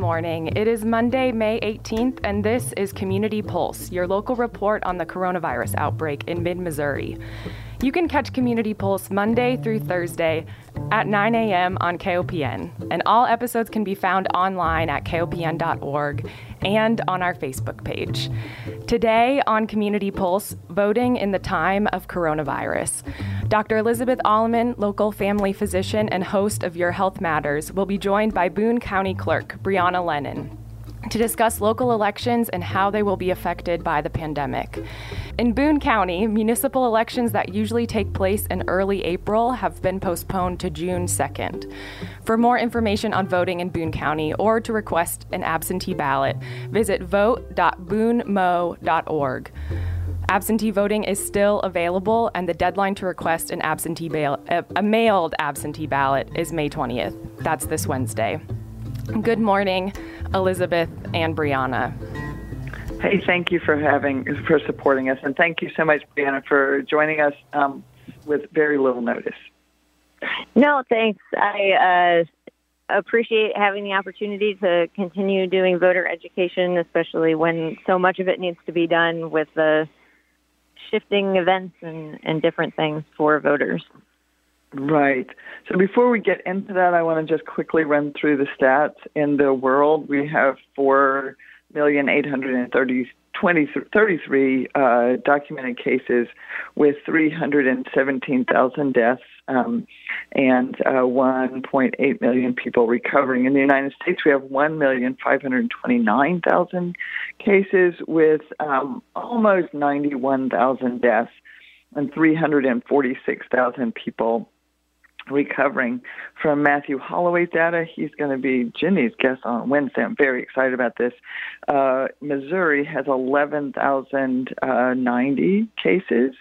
morning. It is Monday, May 18th, and this is Community Pulse, your local report on the coronavirus outbreak in mid Missouri. You can catch Community Pulse Monday through Thursday at 9 a.m. on KOPN, and all episodes can be found online at kopn.org and on our Facebook page. Today on Community Pulse, voting in the time of coronavirus. Dr. Elizabeth Allman, local family physician and host of Your Health Matters, will be joined by Boone County Clerk Brianna Lennon to discuss local elections and how they will be affected by the pandemic. In Boone County, municipal elections that usually take place in early April have been postponed to June 2nd. For more information on voting in Boone County or to request an absentee ballot, visit vote.boonemo.org. Absentee voting is still available, and the deadline to request an absentee bail, a mailed absentee ballot is May 20th. That's this Wednesday. Good morning, Elizabeth and Brianna. Hey, thank you for having for supporting us, and thank you so much, Brianna, for joining us um, with very little notice. No, thanks. I uh, appreciate having the opportunity to continue doing voter education, especially when so much of it needs to be done with the shifting events and, and different things for voters. Right. So before we get into that, I want to just quickly run through the stats. In the world, we have four million eight hundred and thirty 33 uh, documented cases with 317,000 deaths um, and uh, 1.8 million people recovering. In the United States, we have 1,529,000 cases with um, almost 91,000 deaths and 346,000 people recovering from Matthew Holloway's data. He's going to be Ginny's guest on Wednesday. I'm very excited about this. Uh, Missouri has 11,090 cases.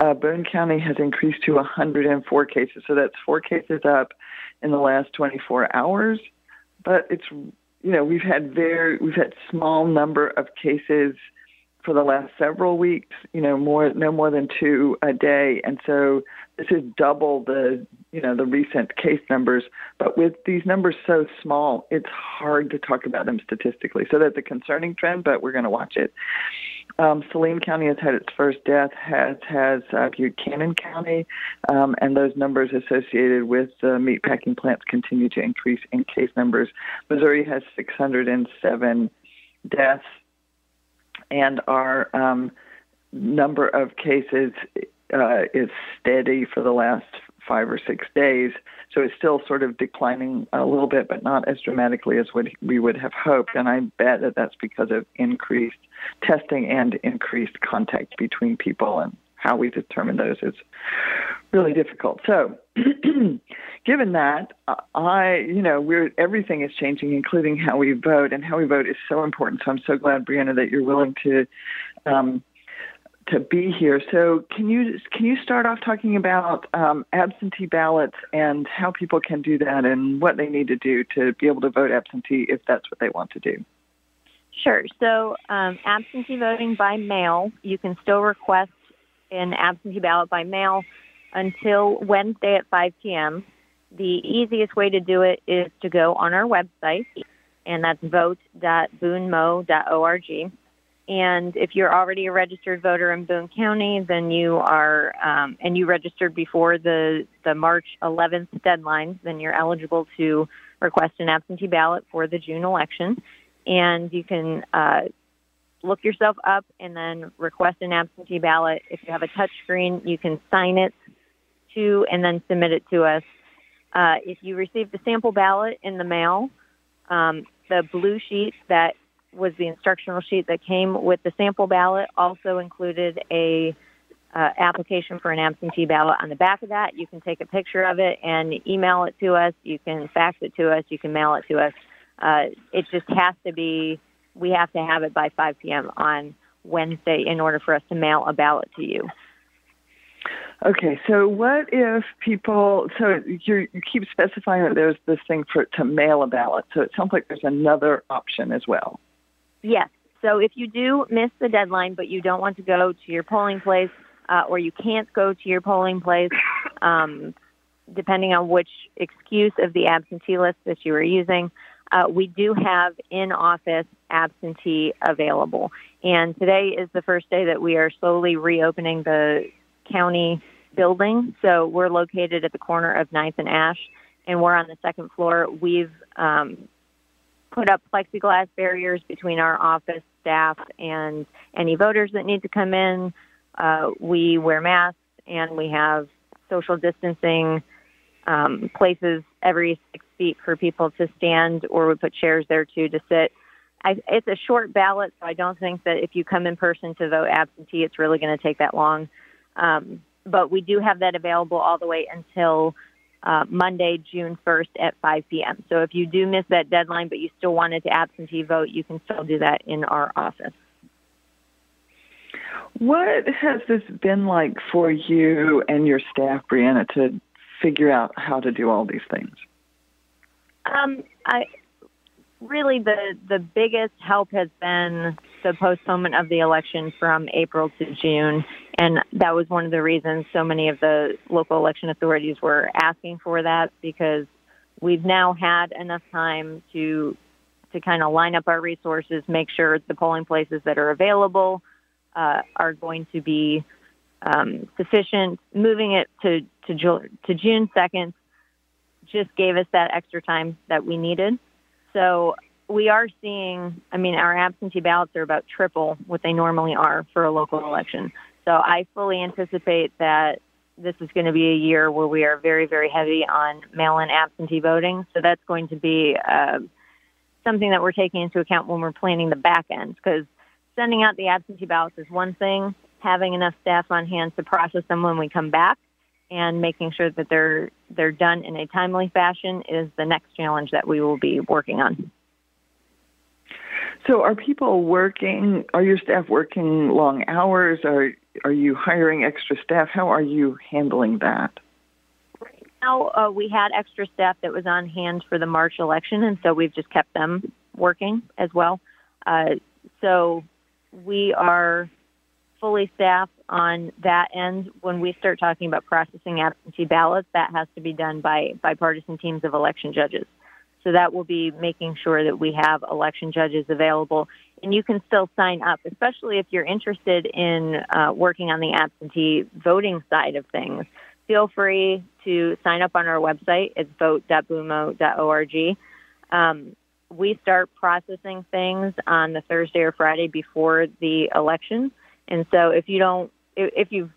Uh, Boone County has increased to 104 cases. So that's four cases up in the last 24 hours. But it's, you know, we've had very, we've had small number of cases for the last several weeks, you know, more no more than two a day, and so this is double the you know the recent case numbers. But with these numbers so small, it's hard to talk about them statistically. So that's a concerning trend, but we're going to watch it. Um, Saline County has had its first death, has has uh, Buchanan County, um, and those numbers associated with uh, meatpacking plants continue to increase in case numbers. Missouri has 607 deaths and our um, number of cases uh, is steady for the last five or six days. So it's still sort of declining a little bit, but not as dramatically as what we would have hoped. And I bet that that's because of increased testing and increased contact between people and how we determine those is really difficult. So, given that, I, you know, we're everything is changing, including how we vote, and how we vote is so important. So, I'm so glad, Brianna, that you're willing to um, to be here. So, can you can you start off talking about um, absentee ballots and how people can do that, and what they need to do to be able to vote absentee if that's what they want to do? Sure. So, um, absentee voting by mail, you can still request an absentee ballot by mail until Wednesday at 5 p.m. The easiest way to do it is to go on our website, and that's vote.boonemo.org. And if you're already a registered voter in Boone County, then you are, um, and you registered before the, the March 11th deadline, then you're eligible to request an absentee ballot for the June election. And you can uh, look yourself up and then request an absentee ballot. If you have a touch screen, you can sign it to and then submit it to us. Uh, if you received the sample ballot in the mail, um, the blue sheet that was the instructional sheet that came with the sample ballot also included a uh, application for an absentee ballot on the back of that. You can take a picture of it and email it to us. You can fax it to us. You can mail it to us. Uh, it just has to be we have to have it by 5 p.m. on Wednesday in order for us to mail a ballot to you. Okay, so what if people? So you you keep specifying that there's this thing for to mail a ballot. So it sounds like there's another option as well. Yes. So if you do miss the deadline, but you don't want to go to your polling place, uh, or you can't go to your polling place, um, depending on which excuse of the absentee list that you are using, uh, we do have in office absentee available. And today is the first day that we are slowly reopening the county building. So we're located at the corner of 9th and Ash, and we're on the second floor. We've um, put up plexiglass barriers between our office staff and any voters that need to come in. Uh, we wear masks and we have social distancing um, places every six feet for people to stand, or we put chairs there too to sit. I, it's a short ballot, so I don't think that if you come in person to vote absentee, it's really going to take that long. Um, but we do have that available all the way until uh, Monday, June 1st at 5 p.m. So if you do miss that deadline, but you still wanted to absentee vote, you can still do that in our office. What has this been like for you and your staff, Brianna, to figure out how to do all these things? Um, I really the the biggest help has been the postponement of the election from April to June, and that was one of the reasons so many of the local election authorities were asking for that because we've now had enough time to to kind of line up our resources, make sure the polling places that are available uh, are going to be um, sufficient. Moving it to to, to June second just gave us that extra time that we needed. So we are seeing, I mean, our absentee ballots are about triple what they normally are for a local election. So I fully anticipate that this is going to be a year where we are very, very heavy on mail in absentee voting. So that's going to be uh, something that we're taking into account when we're planning the back end because sending out the absentee ballots is one thing, having enough staff on hand to process them when we come back and making sure that they're they're done in a timely fashion is the next challenge that we will be working on. So, are people working? Are your staff working long hours? Are are you hiring extra staff? How are you handling that? Right now, uh, we had extra staff that was on hand for the March election, and so we've just kept them working as well. Uh, so, we are fully staffed on that end. When we start talking about processing absentee ballots, that has to be done by bipartisan teams of election judges. So that will be making sure that we have election judges available. And you can still sign up, especially if you're interested in uh, working on the absentee voting side of things. Feel free to sign up on our website. It's vote.boonemo.org. Um, we start processing things on the Thursday or Friday before the election. And so if you don't, if you've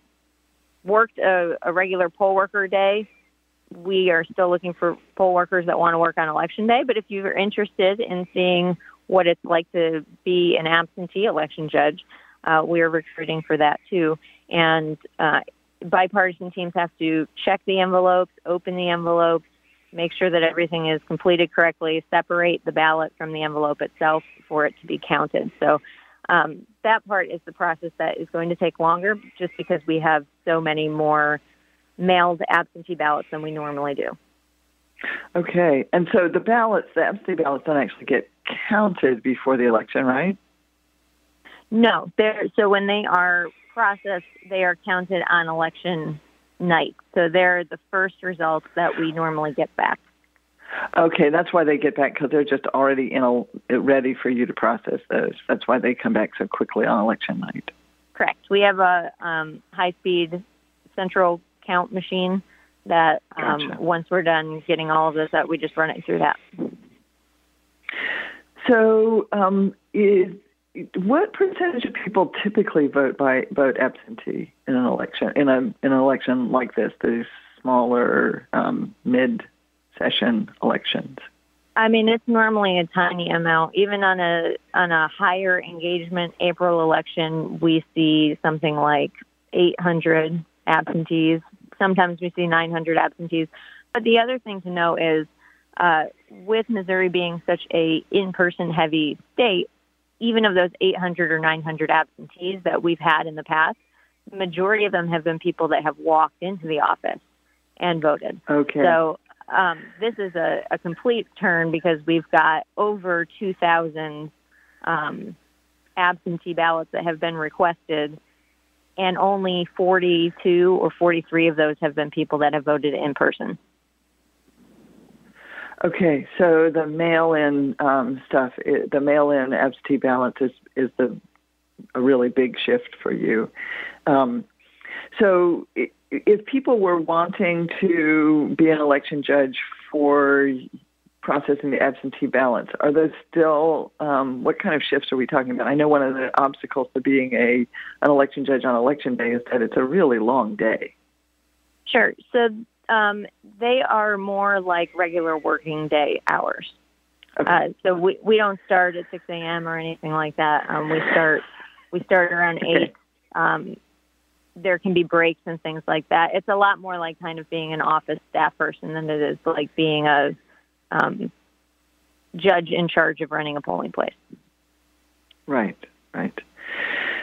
worked a, a regular poll worker day, we are still looking for poll workers that want to work on election day. But if you're interested in seeing what it's like to be an absentee election judge, uh, we are recruiting for that too. And uh, bipartisan teams have to check the envelopes, open the envelopes, make sure that everything is completed correctly, separate the ballot from the envelope itself for it to be counted. So um, that part is the process that is going to take longer just because we have so many more mailed absentee ballots than we normally do. Okay, and so the ballots, the absentee ballots, don't actually get counted before the election, right? No, they're so when they are processed, they are counted on election night. So they're the first results that we normally get back. Okay, that's why they get back because they're just already in a, ready for you to process those. That's why they come back so quickly on election night. Correct. We have a um, high-speed central count machine that um, gotcha. once we're done getting all of this out, we just run it through that. So, um, is what percentage of people typically vote by vote absentee in an election in a in an election like this, these smaller um, mid session elections? I mean, it's normally a tiny amount. Even on a on a higher engagement April election, we see something like 800 absentees. Sometimes we see 900 absentees. But the other thing to know is, uh, with Missouri being such a in-person heavy state, even of those 800 or 900 absentees that we've had in the past, the majority of them have been people that have walked into the office and voted. Okay. So um, this is a, a, complete turn because we've got over 2,000 um, absentee ballots that have been requested, and only 42 or 43 of those have been people that have voted in person. Okay, so the mail-in um, stuff, it, the mail-in absentee ballots is is the a really big shift for you. Um, so, if people were wanting to be an election judge for processing the absentee ballots, are those still um, what kind of shifts are we talking about? I know one of the obstacles to being a an election judge on election day is that it's a really long day. Sure. So um, they are more like regular working day hours. Okay. Uh, so we we don't start at 6 a.m. or anything like that. Um, we start we start around okay. eight. Um, there can be breaks and things like that. It's a lot more like kind of being an office staff person than it is like being a um, judge in charge of running a polling place. Right, right.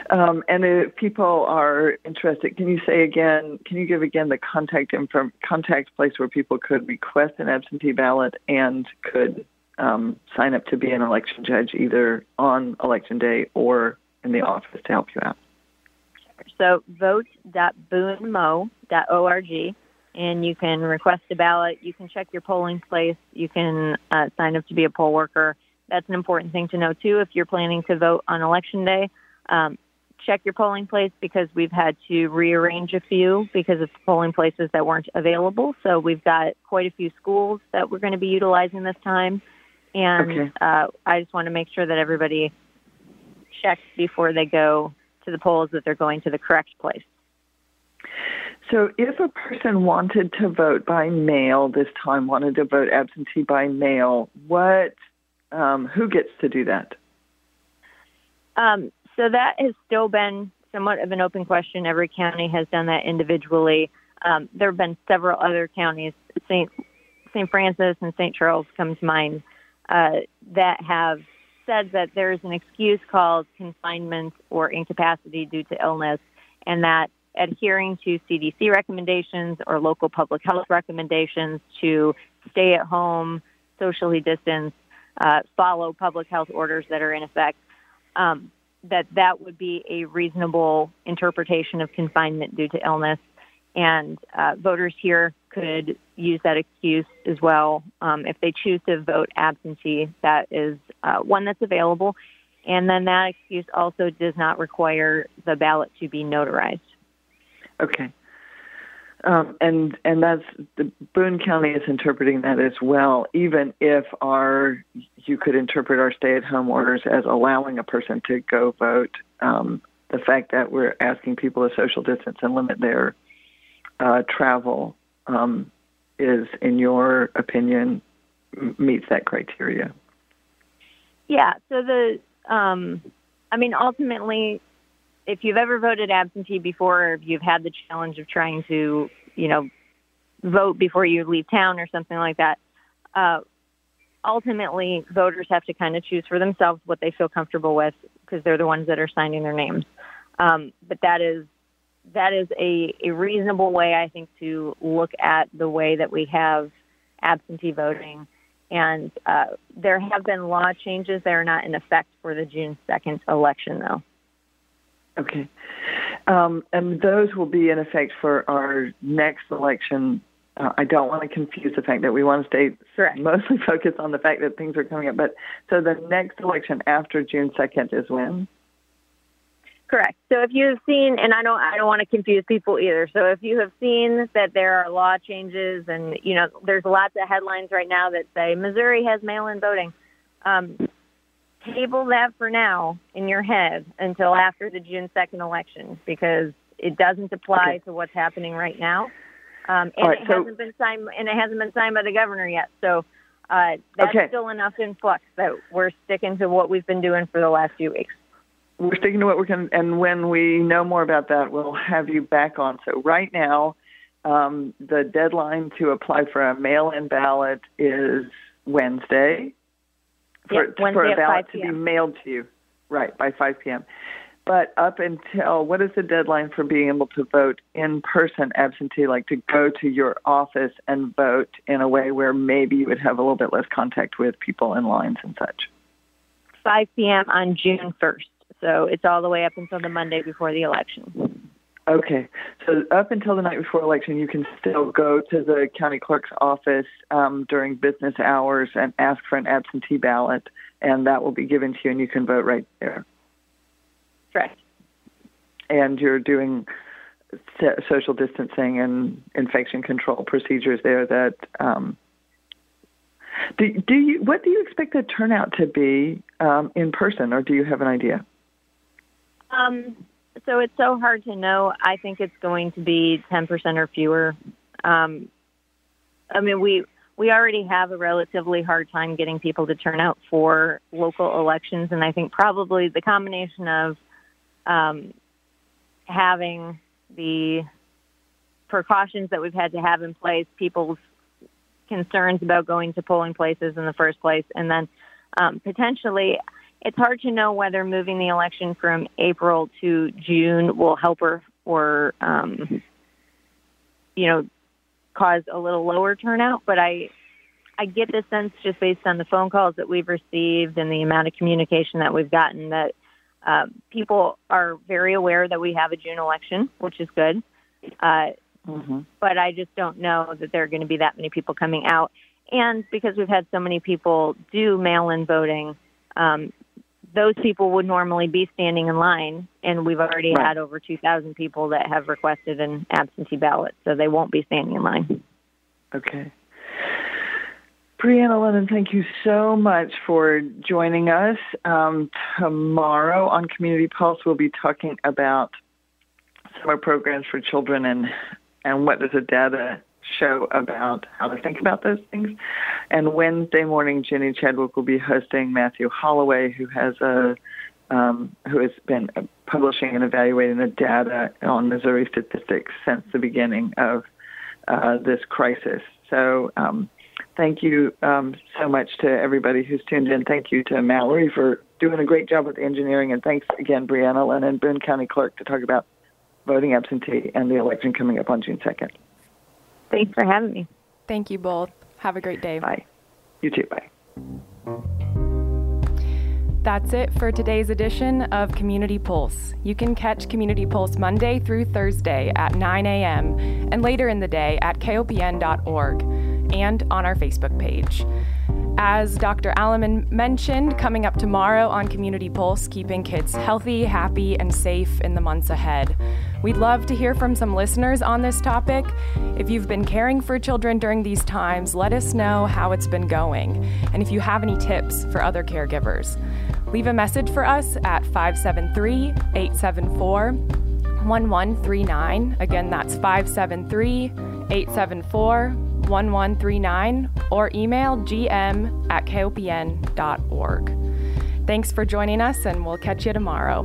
Um, and if people are interested, can you say again? Can you give again the contact info, contact place where people could request an absentee ballot and could um, sign up to be an election judge either on election day or in the office to help you out? So vote.boonemo.org and you can request a ballot. You can check your polling place. You can uh, sign up to be a poll worker. That's an important thing to know too if you're planning to vote on election day. Um, check your polling place because we've had to rearrange a few because of polling places that weren't available. So we've got quite a few schools that we're going to be utilizing this time. And okay. uh, I just want to make sure that everybody checks before they go to the polls that they're going to the correct place. So, if a person wanted to vote by mail this time, wanted to vote absentee by mail, what, um, who gets to do that? Um, so that has still been somewhat of an open question. Every county has done that individually. Um, there have been several other counties, St. St. Francois and St. Charles come to mind, uh, that have said that there is an excuse called confinement or incapacity due to illness, and that adhering to CDC recommendations or local public health recommendations to stay at home, socially distance, uh, follow public health orders that are in effect, um, that that would be a reasonable interpretation of confinement due to illness. And uh, voters here could use that excuse as well. Um, if they choose to vote absentee, that is uh, one that's available. And then that excuse also does not require the ballot to be notarized. Okay. Um, and and that's the Boone County is interpreting that as well. Even if our you could interpret our stay-at-home orders as allowing a person to go vote. Um, the fact that we're asking people to social distance and limit their uh, travel um, is, in your opinion, meets that criteria. Yeah. So the, um, I mean, ultimately, if you've ever voted absentee before, or if you've had the challenge of trying to, you know, vote before you leave town or something like that, uh, ultimately voters have to kind of choose for themselves what they feel comfortable with because they're the ones that are signing their names. Um, but that is that is a, a reasonable way, I think, to look at the way that we have absentee voting. And uh, there have been law changes that are not in effect for the June 2nd election, though. Okay. Um, and those will be in effect for our next election. Uh, I don't want to confuse the fact that we want to stay Correct. mostly focused on the fact that things are coming up. But so the next election after June 2nd is when? Correct. So if you have seen, and I don't, I don't want to confuse people either. So if you have seen that there are law changes, and you know, there's lots of headlines right now that say Missouri has mail-in voting. Um, table that for now in your head until after the June 2nd election because it doesn't apply okay. to what's happening right now. Um, and right, it so, hasn't been signed, and it hasn't been signed by the governor yet. So uh, that's okay. still enough in flux that we're sticking to what we've been doing for the last few weeks. We're sticking to what we can, and when we know more about that, we'll have you back on. So right now, um, the deadline to apply for a mail-in ballot is Wednesday for, for a ballot to be mailed to you, right, by 5 p.m. But up until what is the deadline for being able to vote in person absentee, like to go to your office and vote in a way where maybe you would have a little bit less contact with people in lines and such? 5 p.m. on June 1st. So it's all the way up until the Monday before the election. Okay, so up until the night before election, you can still go to the county clerk's office um, during business hours and ask for an absentee ballot, and that will be given to you, and you can vote right there. Correct. And you're doing social distancing and infection control procedures there. That um, do, do you what do you expect the turnout to be um, in person, or do you have an idea? Um, so it's so hard to know. I think it's going to be 10% or fewer. Um, I mean, we we already have a relatively hard time getting people to turn out for local elections, and I think probably the combination of um, having the precautions that we've had to have in place, people's concerns about going to polling places in the first place, and then um, potentially it's hard to know whether moving the election from April to June will help her or um, you know, cause a little lower turnout. But I, I get the sense just based on the phone calls that we've received and the amount of communication that we've gotten that uh, people are very aware that we have a June election, which is good. Uh, mm-hmm. But I just don't know that there are going to be that many people coming out. And because we've had so many people do mail in voting, um, those people would normally be standing in line, and we've already right. had over 2,000 people that have requested an absentee ballot, so they won't be standing in line. Okay. Brianna Lennon, thank you so much for joining us. Um, tomorrow on Community Pulse, we'll be talking about summer programs for children and and what does the data show about how to think about those things. And Wednesday morning, Jenny Chadwick will be hosting Matthew Holloway, who has a um, who has been publishing and evaluating the data on Missouri statistics since the beginning of uh, this crisis. So. Um, thank you um, so much to everybody who's tuned in. Thank you to Mallory for doing a great job with the engineering, and thanks again, Brianna Lennon Boone County Clerk, to talk about voting absentee and the election coming up on June 2nd. Thanks for having me. Thank you both. Have a great day. Bye. You too. Bye. That's it for today's edition of Community Pulse. You can catch Community Pulse Monday through Thursday at 9 a.m. and later in the day at kopn.org and on our Facebook page. As Dr. Allman mentioned, coming up tomorrow on Community Pulse, keeping kids healthy, happy, and safe in the months ahead. We'd love to hear from some listeners on this topic. If you've been caring for children during these times, let us know how it's been going and if you have any tips for other caregivers. Leave a message for us at 573 874 1139. Again, that's 573 874 1139 or email gm at kopn.org. Thanks for joining us, and we'll catch you tomorrow.